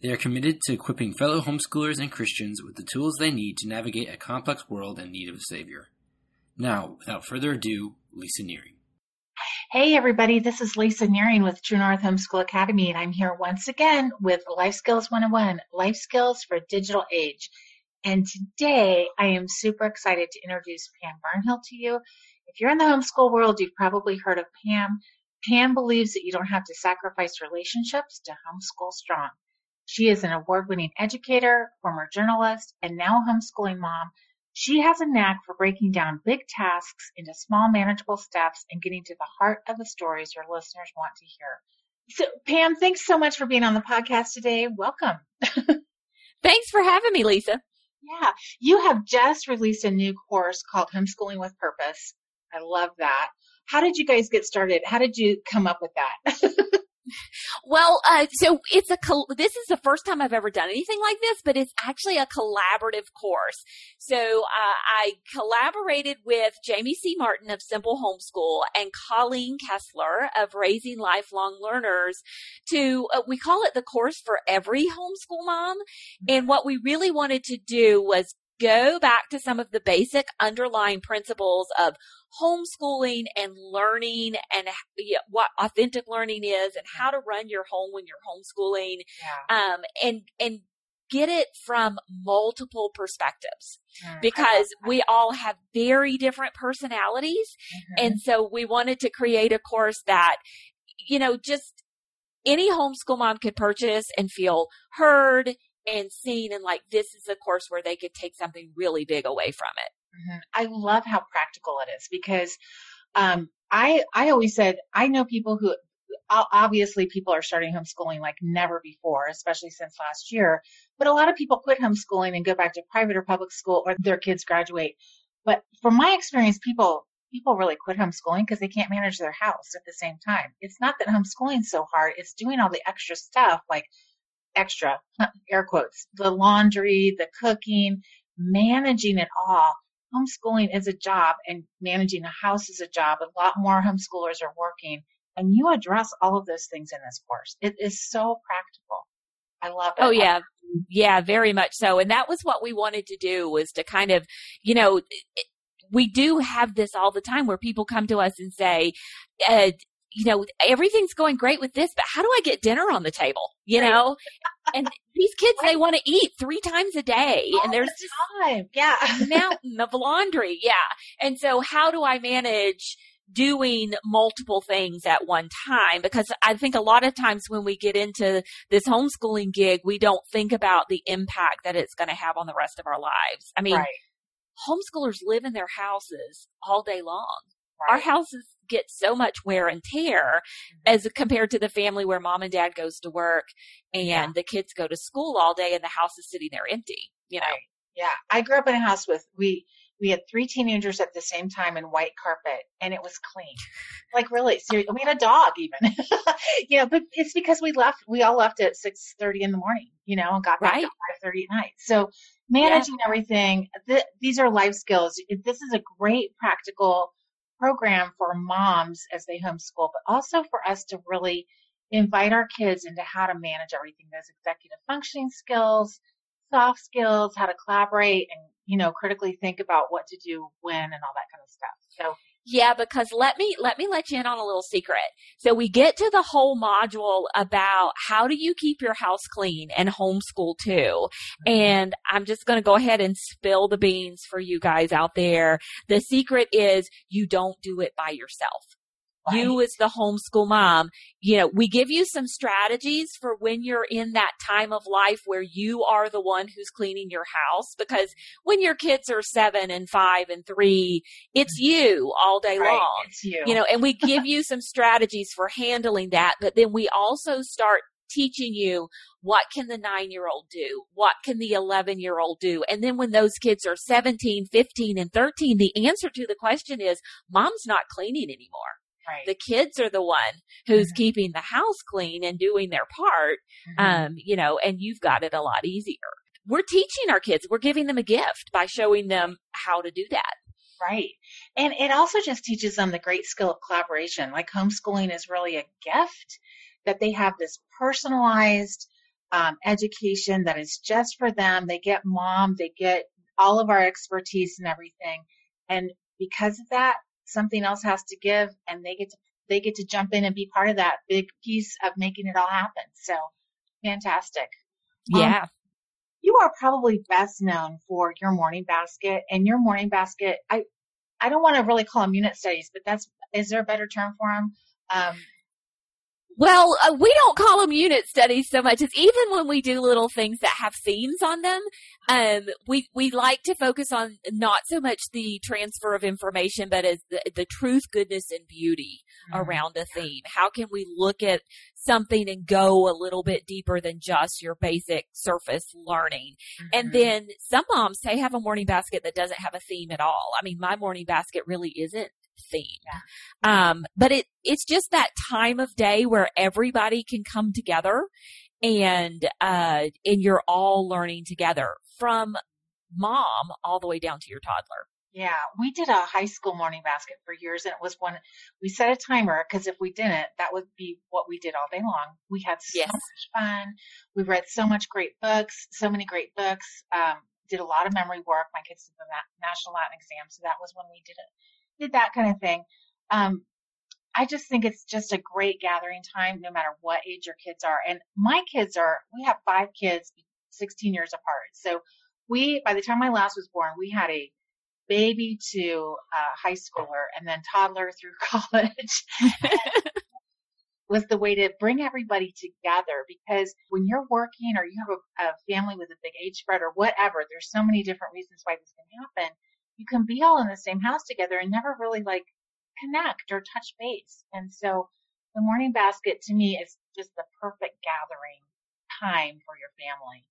They are committed to equipping fellow homeschoolers and Christians with the tools they need to navigate a complex world in need of a Savior. Now, without further ado, Lisa Nearing. Hey, everybody, this is Lisa Nearing with True North Homeschool Academy, and I'm here once again with Life Skills 101 Life Skills for a Digital Age. And today I am super excited to introduce Pam Barnhill to you. If you're in the homeschool world, you've probably heard of Pam. Pam believes that you don't have to sacrifice relationships to homeschool strong. She is an award winning educator, former journalist, and now homeschooling mom. She has a knack for breaking down big tasks into small, manageable steps and getting to the heart of the stories your listeners want to hear. So, Pam, thanks so much for being on the podcast today. Welcome. thanks for having me, Lisa. Yeah, you have just released a new course called Homeschooling with Purpose. I love that. How did you guys get started? How did you come up with that? Well, uh, so it's a, this is the first time I've ever done anything like this, but it's actually a collaborative course. So, uh, I collaborated with Jamie C. Martin of Simple Homeschool and Colleen Kessler of Raising Lifelong Learners to, uh, we call it the course for every homeschool mom. And what we really wanted to do was go back to some of the basic underlying principles of homeschooling and learning and what authentic learning is and how to run your home when you're homeschooling. Yeah. Um, and, and get it from multiple perspectives mm, because we all have very different personalities. Mm-hmm. And so we wanted to create a course that, you know, just any homeschool mom could purchase and feel heard and seen and like this is a course where they could take something really big away from it. Mm-hmm. I love how practical it is because um, I I always said I know people who obviously people are starting homeschooling like never before, especially since last year. But a lot of people quit homeschooling and go back to private or public school, or their kids graduate. But from my experience, people people really quit homeschooling because they can't manage their house at the same time. It's not that homeschooling's so hard; it's doing all the extra stuff like extra air quotes the laundry, the cooking, managing it all homeschooling is a job and managing a house is a job. A lot more homeschoolers are working and you address all of those things in this course. It is so practical. I love it. Oh yeah. Yeah, very much so. And that was what we wanted to do was to kind of, you know, we do have this all the time where people come to us and say, uh, you know, everything's going great with this, but how do I get dinner on the table? You right. know, and these kids, they want to eat three times a day all and there's the time. Yeah. mountain of laundry. Yeah. And so how do I manage doing multiple things at one time? Because I think a lot of times when we get into this homeschooling gig, we don't think about the impact that it's going to have on the rest of our lives. I mean, right. homeschoolers live in their houses all day long. Right. Our houses get so much wear and tear mm-hmm. as compared to the family where mom and dad goes to work and yeah. the kids go to school all day and the house is sitting there empty, you know. Right. Yeah. I grew up in a house with we we had three teenagers at the same time in white carpet and it was clean. Like really, seriously. We had a dog even. you know, but it's because we left we all left at six thirty in the morning, you know, and got back right. at five thirty at night. So managing yeah. everything, th- these are life skills. This is a great practical program for moms as they homeschool, but also for us to really invite our kids into how to manage everything those executive functioning skills, soft skills, how to collaborate and, you know, critically think about what to do when and all that kind of stuff. So yeah, because let me, let me let you in on a little secret. So we get to the whole module about how do you keep your house clean and homeschool too. Mm-hmm. And I'm just going to go ahead and spill the beans for you guys out there. The secret is you don't do it by yourself. Right. You as the homeschool mom, you know, we give you some strategies for when you're in that time of life where you are the one who's cleaning your house because when your kids are seven and five and three, it's mm-hmm. you all day right. long. It's you. You know, and we give you some strategies for handling that, but then we also start teaching you what can the nine year old do? What can the 11 year old do? And then when those kids are 17, 15, and 13, the answer to the question is mom's not cleaning anymore. Right. The kids are the one who's Mhm. keeping the house clean and doing their part. Mhm. Um, you know, and you've got it a lot easier. We're teaching our kids. We're giving them a gift by showing them how to do that. Right. And it also just teaches them the great skill of collaboration. Like homeschooling is really a gift that they have this personalized um, education that is just for them. They get mom, they get all of our expertise and everything. And because of that, something else has to give and they get to they get to jump in and be part of that big piece of making it all happen. So fantastic. Um, Yeah. you are probably best known for your morning basket and your morning basket. I, I don't want to really call them unit studies, but that's, is there a better term for them? Um, Well, uh, we don't call them unit studies so much as even when we do little things that have themes on them, um, we we like to focus on not so much the transfer of information, but as the, the truth, goodness, and beauty around a theme. How can we look at something and go a little bit deeper than just your basic surface learning? And Mhm. then some moms say have a morning basket that doesn't have a theme at all. I mean, my morning basket really isn't themed. Um, but it, it's just that time of day where everybody can come together and, uh, and you're all learning together from mom all the way down to your toddler. Yeah, we did a high school morning basket for years, and it was one we set a timer because if we didn't, that would be what we did all day long. We had so Yes. much fun. We read so much great books, so many great books. Um, did a lot of memory work. My kids did the national Latin exam, so that was when we did it. Did that kind of thing. Um, I just think it's just a great gathering time, no matter what age your kids are. And my kids are. We have five kids, 16 years apart. So we, by the time my last was born, we had a baby to uh, high schooler and then toddler through college was the way to bring everybody together because when you're working or you have a, a family with a big age spread or whatever, there's so many different reasons why this can happen. You can be all in the same house together and never really like connect or touch base. And so the morning basket to me is just the perfect gathering time for your family.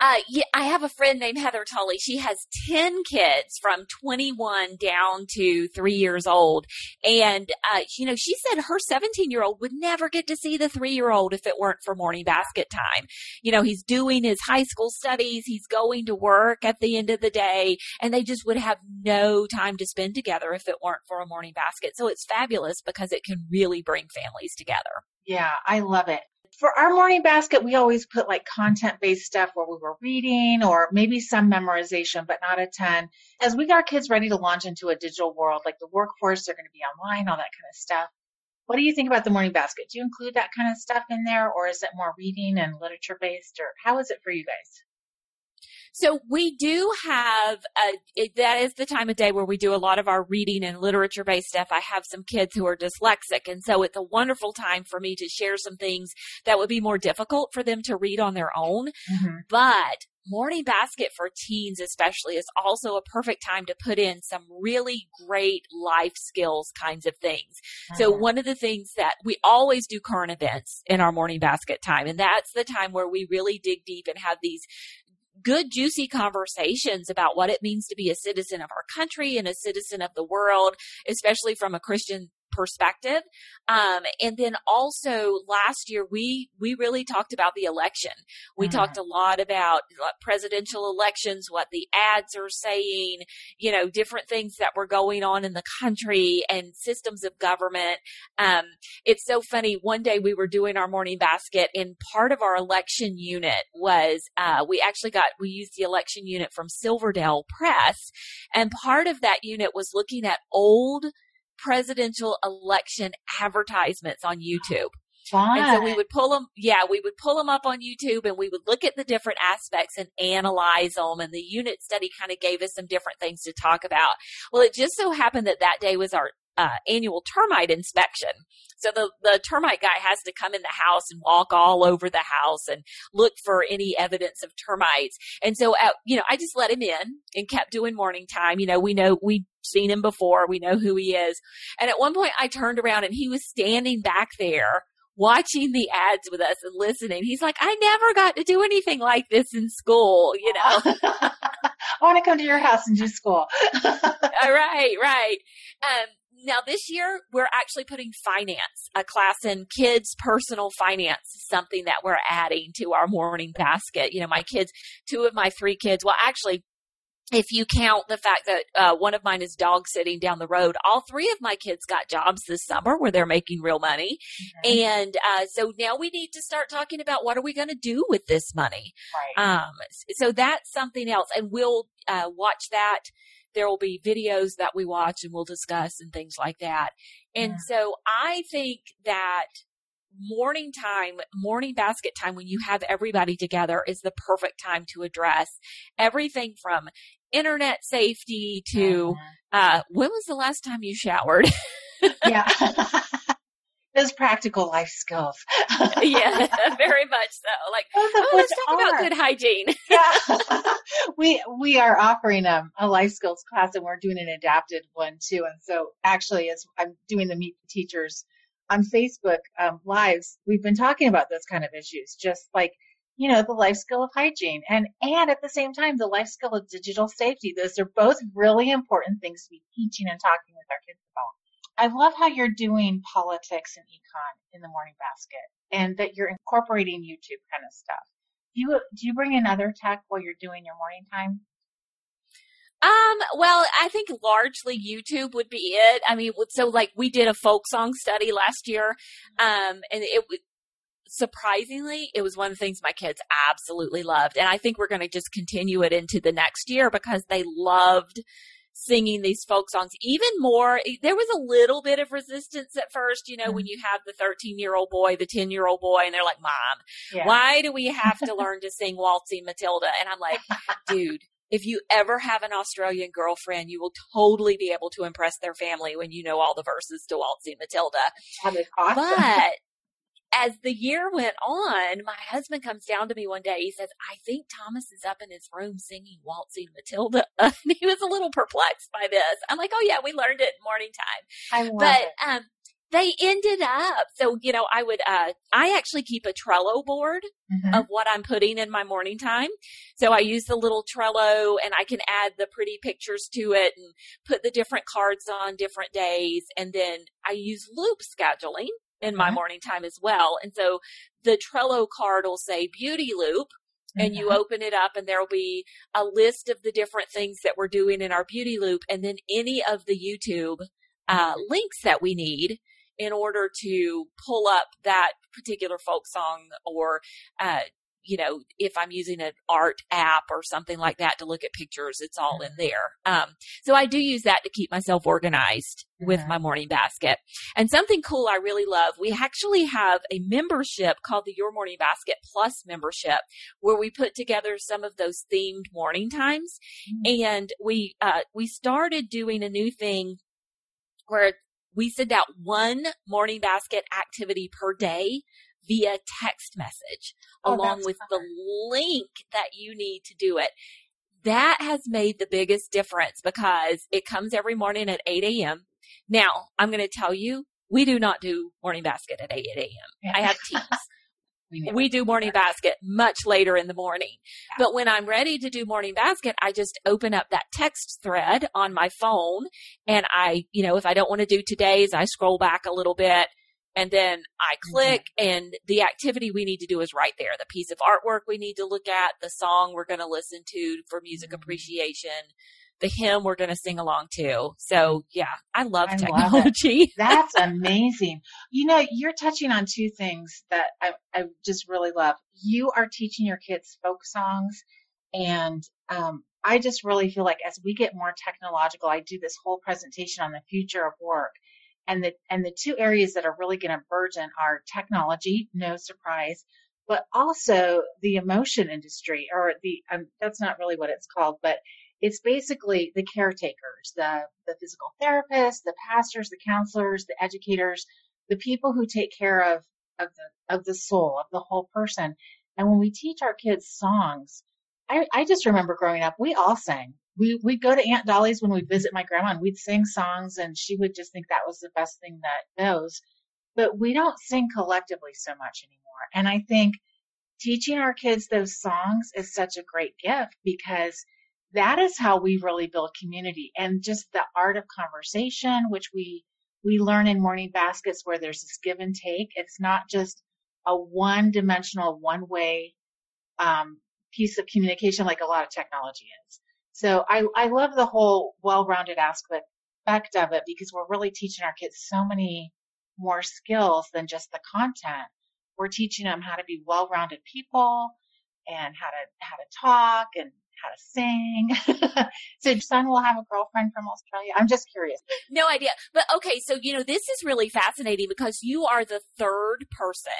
Uh, yeah, I have a friend named Heather Tully. She has 10 kids from 21 down to three years old. And, uh, you know, she said her 17 year old would never get to see the three year old if it weren't for morning basket time. You know, he's doing his high school studies. He's going to work at the end of the day and they just would have no time to spend together if it weren't for a morning basket. So it's fabulous because it can really bring families together. Yeah, I love it. For our morning basket, we always put like content based stuff where we were reading or maybe some memorization, but not a ton. As we got our kids ready to launch into a digital world, like the workforce, they're going to be online, all that kind of stuff. What do you think about the morning basket? Do you include that kind of stuff in there or is it more reading and literature based or how is it for you guys? So we do have a, that is the time of day where we do a lot of our reading and literature based stuff. I have some kids who are dyslexic and so it's a wonderful time for me to share some things that would be more difficult for them to read on their own. Mm-hmm. But morning basket for teens especially is also a perfect time to put in some really great life skills kinds of things. So one of the things that we always do current events in our morning basket time, and that's the time where we really dig deep and have these good, juicy conversations about what it means to be a citizen of our country and a citizen of the world, especially from a Christian perspective. Um, and then also last year, we, we really talked about the election. We Mhm. talked a lot about presidential elections, what the ads are saying, you know, different things that were going on in the country and systems of government. Um, it's so funny. One day we were doing our morning basket and part of our election unit was, uh, we actually got, we used the election unit from Silverdale Press and part of that unit was looking at old presidential election advertisements on YouTube. Fun. And so we would pull them, yeah, we would pull them up on YouTube and we would look at the different aspects and analyze them. And the unit study kind of gave us some different things to talk about. Well, it just so happened that that day was our uh, annual termite inspection. So the, the termite guy has to come in the house and walk all over the house and look for any evidence of termites. And so, uh, you know, I just let him in and kept doing morning time. You know, we know we've seen him before. We know who he is. And at one point I turned around and he was standing back there watching the ads with us and listening. He's like, I never got to do anything like this in school, you know. I want to come to your house and do school. All right, right. Um, now this year we're actually putting finance, a class in kids personal finance, something that we're adding to our morning basket. You know, my kids, two of my three kids, well, actually if you count the fact that uh, one of mine is dog sitting down the road, all three of my kids got jobs this summer where they're making real money. Mm-hmm. And uh, so now we need to start talking about what are we going to do with this money. Right. Um, so that's something else. And we'll uh, watch that. There will be videos that we watch and we'll discuss and things like that. And yeah. so I think that morning time, morning basket time, when you have everybody together, is the perfect time to address everything from internet safety to uh, when was the last time you showered? yeah. Those practical life skills. yeah, very much so. Like, oh, let's talk are. about good hygiene. yeah, we we are offering um, a life skills class, and we're doing an adapted one too. And so, actually, as I'm doing the meet the teachers on Facebook um, lives, we've been talking about those kind of issues, just like you know the life skill of hygiene, and and at the same time the life skill of digital safety. Those are both really important things to be teaching and talking with our kids about. I love how you're doing politics and econ in the morning basket, and that you're incorporating YouTube kind of stuff. Do you do you bring in other tech while you're doing your morning time? Um, well, I think largely YouTube would be it. I mean, so like we did a folk song study last year, um, and it surprisingly, it was one of the things my kids absolutely loved. And I think we're going to just continue it into the next year because they loved singing these folk songs even more. There was a little bit of resistance at first, you know, mm-hmm. when you have the 13 year old boy, the 10 year old boy, and they're like, Mom, yeah. why do we have to learn to sing Waltzing Matilda? And I'm like, dude, if you ever have an Australian girlfriend, you will totally be able to impress their family when you know all the verses to Waltzing Matilda. Awesome. But as the year went on, my husband comes down to me one day. He says, I think Thomas is up in his room singing Waltzing Matilda. and he was a little perplexed by this. I'm like, oh yeah, we learned it morning time. I love but, it. Um, they ended up so you know i would uh i actually keep a trello board mm-hmm. of what i'm putting in my morning time so i use the little trello and i can add the pretty pictures to it and put the different cards on different days and then i use loop scheduling in my mm-hmm. morning time as well. And so the Trello card will say beauty loop and you mm-hmm. open it up and there'll be a list of the different things that we're doing in our beauty loop and then any of the YouTube uh, links that we need in order to pull up that particular folk song or uh, you know, if I'm using an art app or something like that to look at pictures, it's all in there. Um, so I do use that to keep myself organized with my morning basket. And something cool I really love, we actually have a membership called the Your Morning Basket Plus membership where we put together some of those themed morning times. Mm-hmm. And we, uh, we started doing a new thing where we send out one morning basket activity per day via text message oh, along with the link that you need to do it. That has made the biggest difference because it comes every morning at 8 a.m. Now, I'm going to tell you, we do not do morning basket at 8 a.m. Yeah. I have teams. we, we do morning basket much later in the morning. Yeah. But when I'm ready to do morning basket, I just open up that text thread on my phone and I, you know, if I don't want to do today's, I scroll back a little bit and then I mm-hmm. click mm-hmm. and the activity we need to do is right there. The piece of artwork we need to look at, the song we're going to listen to for music mm-hmm. appreciation, the hymn we're going to sing along to. So yeah, I love I technology. Love That's amazing. You know, you're touching on two things that I, I just really love. You are teaching your kids folk songs and, um, I just really feel like as we get more technological, I do this whole presentation on the future of work and the, and the two areas that are really going to burgeon are technology, no surprise, but also the emotion industry or the, um, that's not really what it's called, but it's basically the caretakers, the, the physical therapists, the pastors, the counselors, the educators, the people who take care of, of the, of the soul, of the whole person. And when we teach our kids songs, I, I just remember growing up, we all sang we we'd go to Aunt Dolly's when we'd visit my grandma and we'd sing songs and she would just think that was the best thing that goes. but we don't sing collectively so much anymore. And I think teaching our kids those songs is such a great gift because that is how we really build community and just the art of conversation, which we we learn in morning baskets where there's this give and take. It's not just a one dimensional, one way um, piece of communication like a lot of technology is. So I, I love the whole well-rounded aspect of it because we're really teaching our kids so many more skills than just the content. We're teaching them how to be well-rounded people and how to how to talk and how to sing. so your son will have a girlfriend from Australia. I'm just curious. No idea. But okay, so you know, this is really fascinating because you are the third person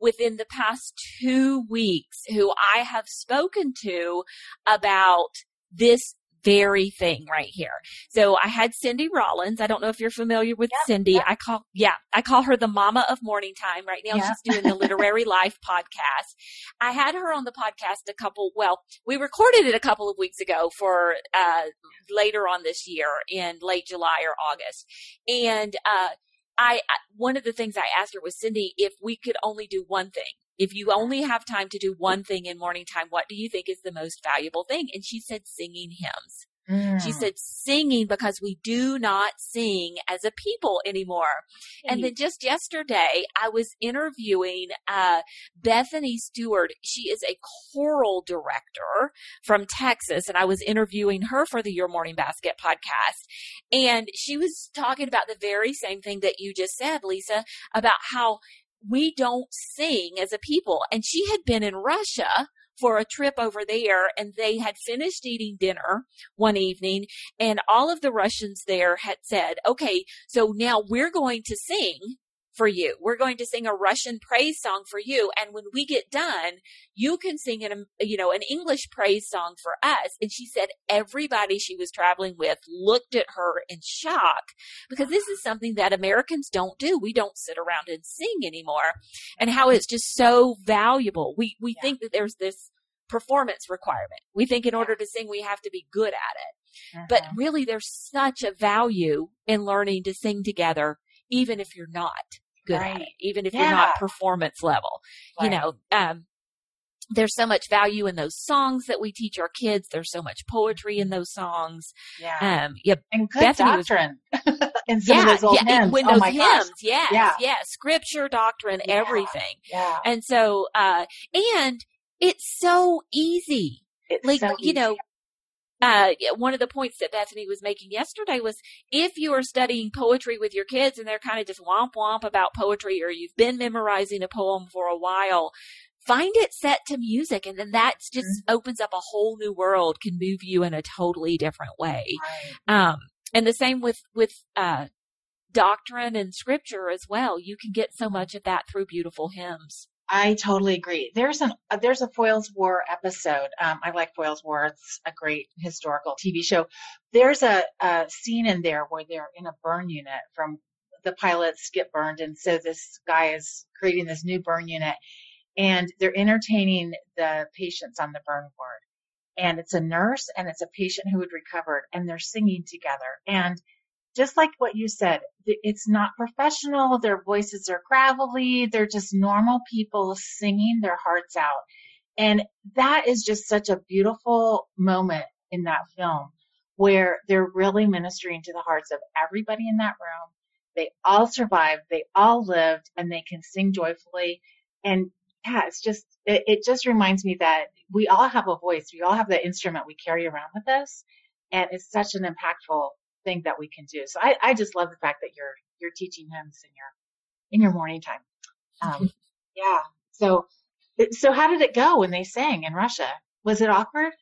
within the past two weeks who I have spoken to about this very thing right here. So I had Cindy Rollins. I don't know if you're familiar with yep, Cindy. Yep. I call, yeah, I call her the mama of morning time. Right now yep. she's doing the Literary Life podcast. I had her on the podcast a couple, well, we recorded it a couple of weeks ago for, uh, later on this year in late July or August. And, uh, I, one of the things I asked her was, Cindy, if we could only do one thing, if you only have time to do one thing in morning time, what do you think is the most valuable thing? And she said singing hymns. Mm. She said singing because we do not sing as a people anymore. And then just yesterday, I was interviewing uh, Bethany Stewart. She is a choral director from Texas, and I was interviewing her for the Your Morning Basket podcast. And she was talking about the very same thing that you just said, Lisa, about how we don't sing as a people. And she had been in Russia for a trip over there and they had finished eating dinner one evening and all of the Russians there had said, okay, so now we're going to sing for you. We're going to sing a Russian praise song for you. And when we get done, you can sing an, you know, an English praise song for us. And she said everybody she was traveling with looked at her in shock because this is something that Americans don't do. We don't sit around and sing anymore and how it's just so valuable. We, we yeah. think that there's this performance requirement. We think in order to sing, we have to be good at it. Uh-huh. But really, there's such a value in learning to sing together, even if you're not good right. at it, even if yeah. you're not performance level. Right. You know, um, there's so much value in those songs that we teach our kids. There's so much poetry in those songs. Yeah. Um, yeah. And good Bethany doctrine. Was, in some yeah, of those yeah, hymns. When oh those hymns, yes, yeah. yes, scripture, doctrine, yeah. everything. Yeah. And so, uh, and it's so easy. It's like, so you know, uh, one of the points that Bethany was making yesterday was if you are studying poetry with your kids and they're kind of just womp womp about poetry or you've been memorizing a poem for a while, find it set to music and then that just mm-hmm. opens up a whole new world, can move you in a totally different way. Right. Um, and the same with, with, uh, doctrine and scripture as well. You can get so much of that through beautiful hymns. I totally agree. There's an uh, there's a Foyle's War episode. Um, I like Foyle's War. It's a great historical TV show. There's a, a scene in there where they're in a burn unit from the pilots get burned, and so this guy is creating this new burn unit, and they're entertaining the patients on the burn ward. And it's a nurse and it's a patient who had recovered, and they're singing together. And just like what you said, it's not professional. Their voices are gravelly. They're just normal people singing their hearts out. And that is just such a beautiful moment in that film where they're really ministering to the hearts of everybody in that room. They all survived. They all lived and they can sing joyfully. And yeah, it's just, it, it just reminds me that we all have a voice. We all have the instrument we carry around with us. And it's such an impactful thing that we can do. So I, I just love the fact that you're you're teaching hymns in your in your morning time. Um, yeah. So so how did it go when they sang in Russia? Was it awkward?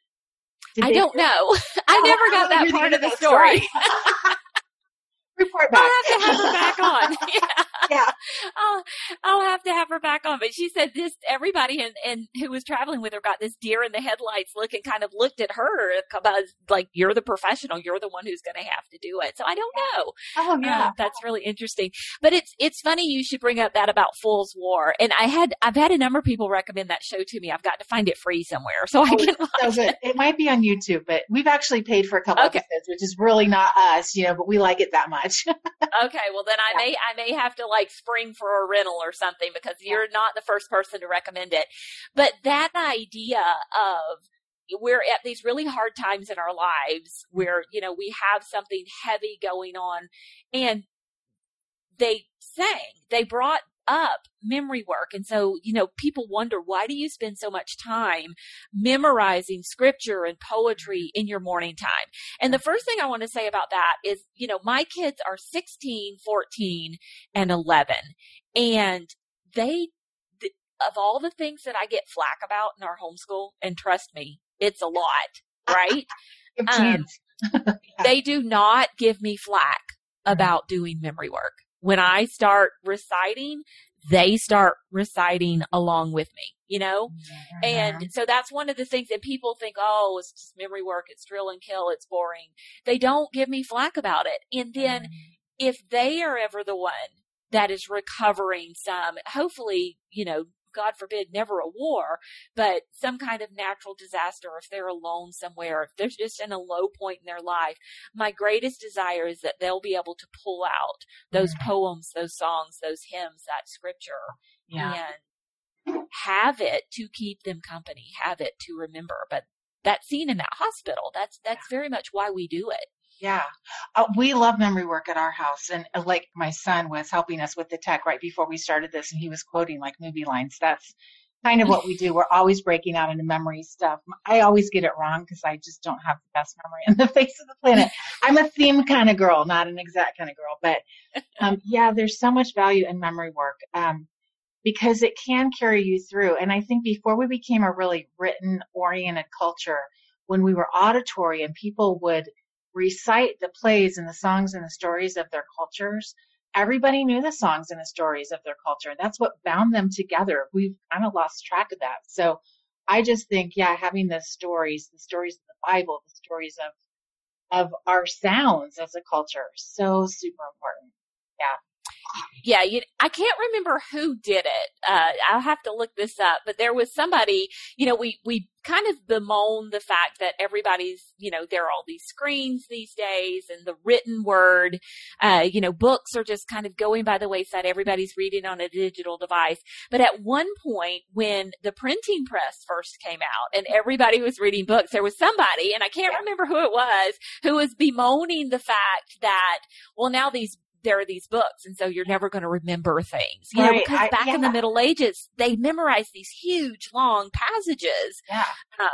Did I don't know. I oh, never got that part of the story. story. Report back. I'll have to have her back on. yeah. yeah. I'll, I'll have to have her back on. But she said this, everybody and, and who was traveling with her got this deer in the headlights look and kind of looked at her about like, you're the professional. You're the one who's going to have to do it. So I don't know. Oh, yeah. Uh, that's really interesting. But it's, it's funny you should bring up that about Foyle's War. And I had, I've had a number of people recommend that show to me. I've got to find it free somewhere so I oh, can watch it. It might be on YouTube, but we've actually paid for a couple okay. episodes, which is really not us, you know, but we like it that much. okay. Well, then I yeah. may, I may have to like spring for a rental or something because you're not the first person to recommend it. But that idea of we're at these really hard times in our lives where, you know, we have something heavy going on and they sang, they brought up memory work. And so, you know, people wonder, why do you spend so much time memorizing scripture and poetry in your morning time? And the first thing I want to say about that is, you know, my kids are 16, 14, and 11. And they, of all the things that I get flack about in our homeschool, and trust me, it's a lot, right? um, they do not give me flack about doing memory work when I start reciting, they start reciting along with me, you know? Mm-hmm. And so that's one of the things that people think, oh, it's just memory work, it's drill and kill, it's boring. They don't give me flack about it. And then mm-hmm. if they are ever the one that is recovering some, hopefully, you know, God forbid, never a war, but some kind of natural disaster, if they're alone somewhere, if they're just in a low point in their life, my greatest desire is that they'll be able to pull out those mm-hmm. poems, those songs, those hymns, that scripture, yeah. and have it to keep them company, have it to remember. But that scene in that hospital, that's, that's very much why we do it. Yeah. Uh, we love memory work at our house. And uh, like my son was helping us with the tech right before we started this, and he was quoting like movie lines. That's kind of what we do. We're always breaking out into memory stuff. I always get it wrong because I just don't have the best memory on the face of the planet. I'm a theme kind of girl, not an exact kind of girl. But um, yeah, there's so much value in memory work um, because it can carry you through. And I think before we became a really written oriented culture, when we were auditory and people would – recite the plays and the songs and the stories of their cultures, everybody knew the songs and the stories of their culture. That's what bound them together. We've kind of lost track of that. So I just think, yeah, having the stories, the stories of the Bible, the stories of of our sounds as a culture, so super important. Yeah yeah, you, I can't remember who did it. Uh, I'll have to look this up, but there was somebody, you know, we, we kind of bemoan the fact that everybody's, you know, there are all these screens these days and the written word, uh, you know, books are just kind of going by the wayside. Everybody's reading on a digital device. But at one point when the printing press first came out and everybody was reading books, there was somebody, and I can't remember who it was, who was bemoaning the fact that, well, now these there are these books, and so you're never going to remember things. You right. know, because back yeah. in the Middle Ages, they memorized these huge, long passages. Yeah. Um,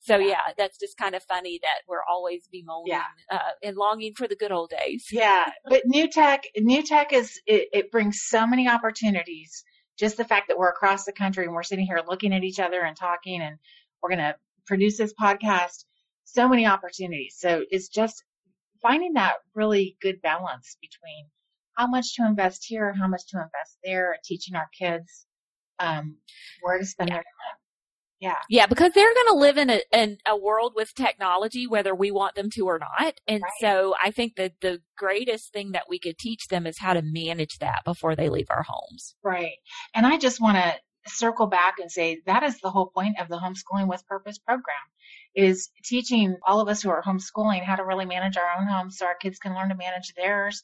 so yeah. yeah, that's just kind of funny that we're always bemoaning yeah. uh, and longing for the good old days. Yeah, but new tech, new tech is it, it brings so many opportunities. Just the fact that we're across the country and we're sitting here looking at each other and talking, and we're going to produce this podcast. So many opportunities. So it's just finding that really good balance between how much to invest here, how much to invest there, and teaching our kids um, where to spend yeah. their time. Yeah. Yeah, because they're going to live in a, in a world with technology, whether we want them to or not. And right. so I think that the greatest thing that we could teach them is how to manage that before they leave our homes. Right. And I just want to circle back and say that is the whole point of the homeschooling with purpose program is teaching all of us who are homeschooling how to really manage our own homes so our kids can learn to manage theirs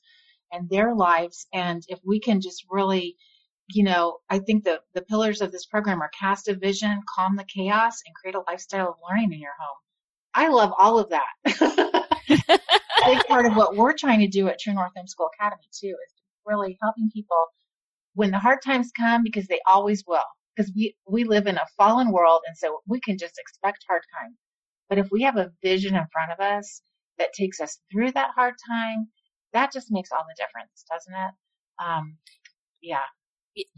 and their lives. And if we can just really, you know, I think the, the pillars of this program are cast a vision, calm the chaos, and create a lifestyle of learning in your home. I love all of that. a big part of what we're trying to do at True North Homeschool Academy too is really helping people when the hard times come because they always will because we we live in a fallen world and so we can just expect hard times but if we have a vision in front of us that takes us through that hard time, that just makes all the difference, doesn't it? Um, yeah.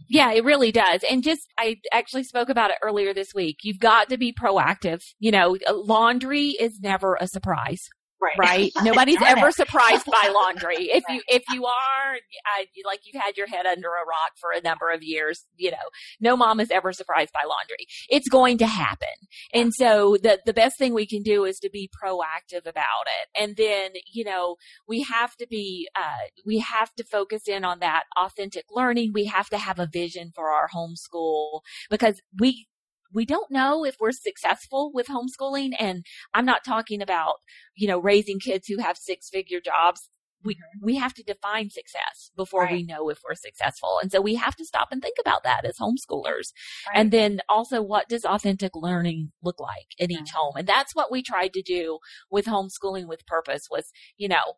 Yeah, it really does. And just, I actually spoke about it earlier this week. You've got to be proactive. You know, laundry is never a surprise. Right. Right. Nobody's ever surprised by laundry. If you, if you are, I, like you've had your head under a rock for a number of years, you know, no mom is ever surprised by laundry. It's going to happen. And so the, the best thing we can do is to be proactive about it. And then, you know, we have to be, uh, we have to focus in on that authentic learning. We have to have a vision for our homeschool because we, we don't know if we're successful with homeschooling. And I'm not talking about, you know, raising kids who have six figure jobs we we have to define success before Right. we know if we're successful and so we have to stop and think about that as homeschoolers Right. and then also what does authentic learning look like in each Mhm. home and that's what we tried to do with homeschooling with purpose was you know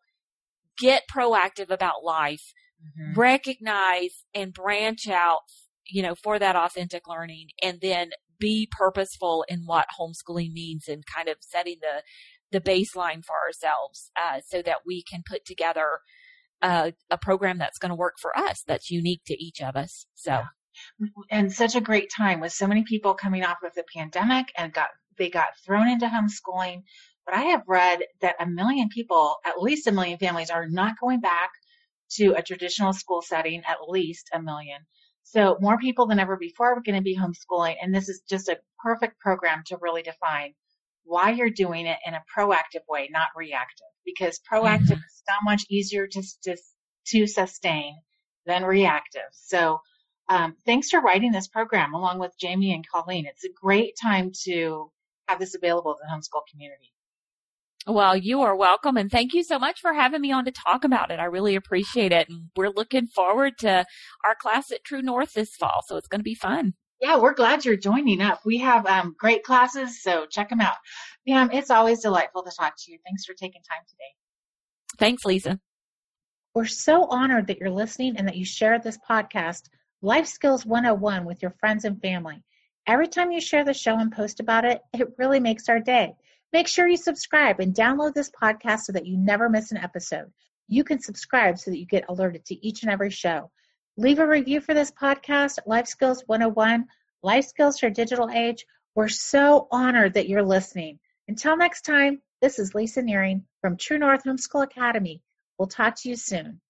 get proactive about life Mhm. recognize and branch out you know for that authentic learning and then be purposeful in what homeschooling means and kind of setting the the baseline for ourselves uh, so that we can put together a, a program that's going to work for us that's unique to each of us so Yeah. and such a great time with so many people coming off of the pandemic and got they got thrown into homeschooling. But I have read that a million people, at least a million families, are not going back to a traditional school setting. At least a million. So more people than ever before are going to be homeschooling, and this is just a perfect program to really define why you're doing it in a proactive way, not reactive. Because proactive is so much easier to to, to sustain than reactive. So um, thanks for writing this program along with Jamie and Colleen. It's a great time to have this available to the homeschool community. Well you are welcome and thank you so much for having me on to talk about it i really appreciate it and we're looking forward to our class at true north this fall so it's going to be fun Yeah, we're glad you're joining up. We have um, great classes, so check them out. Pam, it's always delightful to talk to you. Thanks for taking time today. thanks lisa We're so honored that you're listening and that you share this podcast, Life Skills 101, with your friends and family. Every time you share the show and post about it, it really makes our day. Make sure you subscribe and download this podcast so that you never miss an episode. You can subscribe so that you get alerted to each and every show. Leave a review for this podcast, Life Skills 101, Life Skills for Digital Age. We're so honored that you're listening. Until next time, this is Lisa Nearing from True North Homeschool Academy. We'll talk to you soon.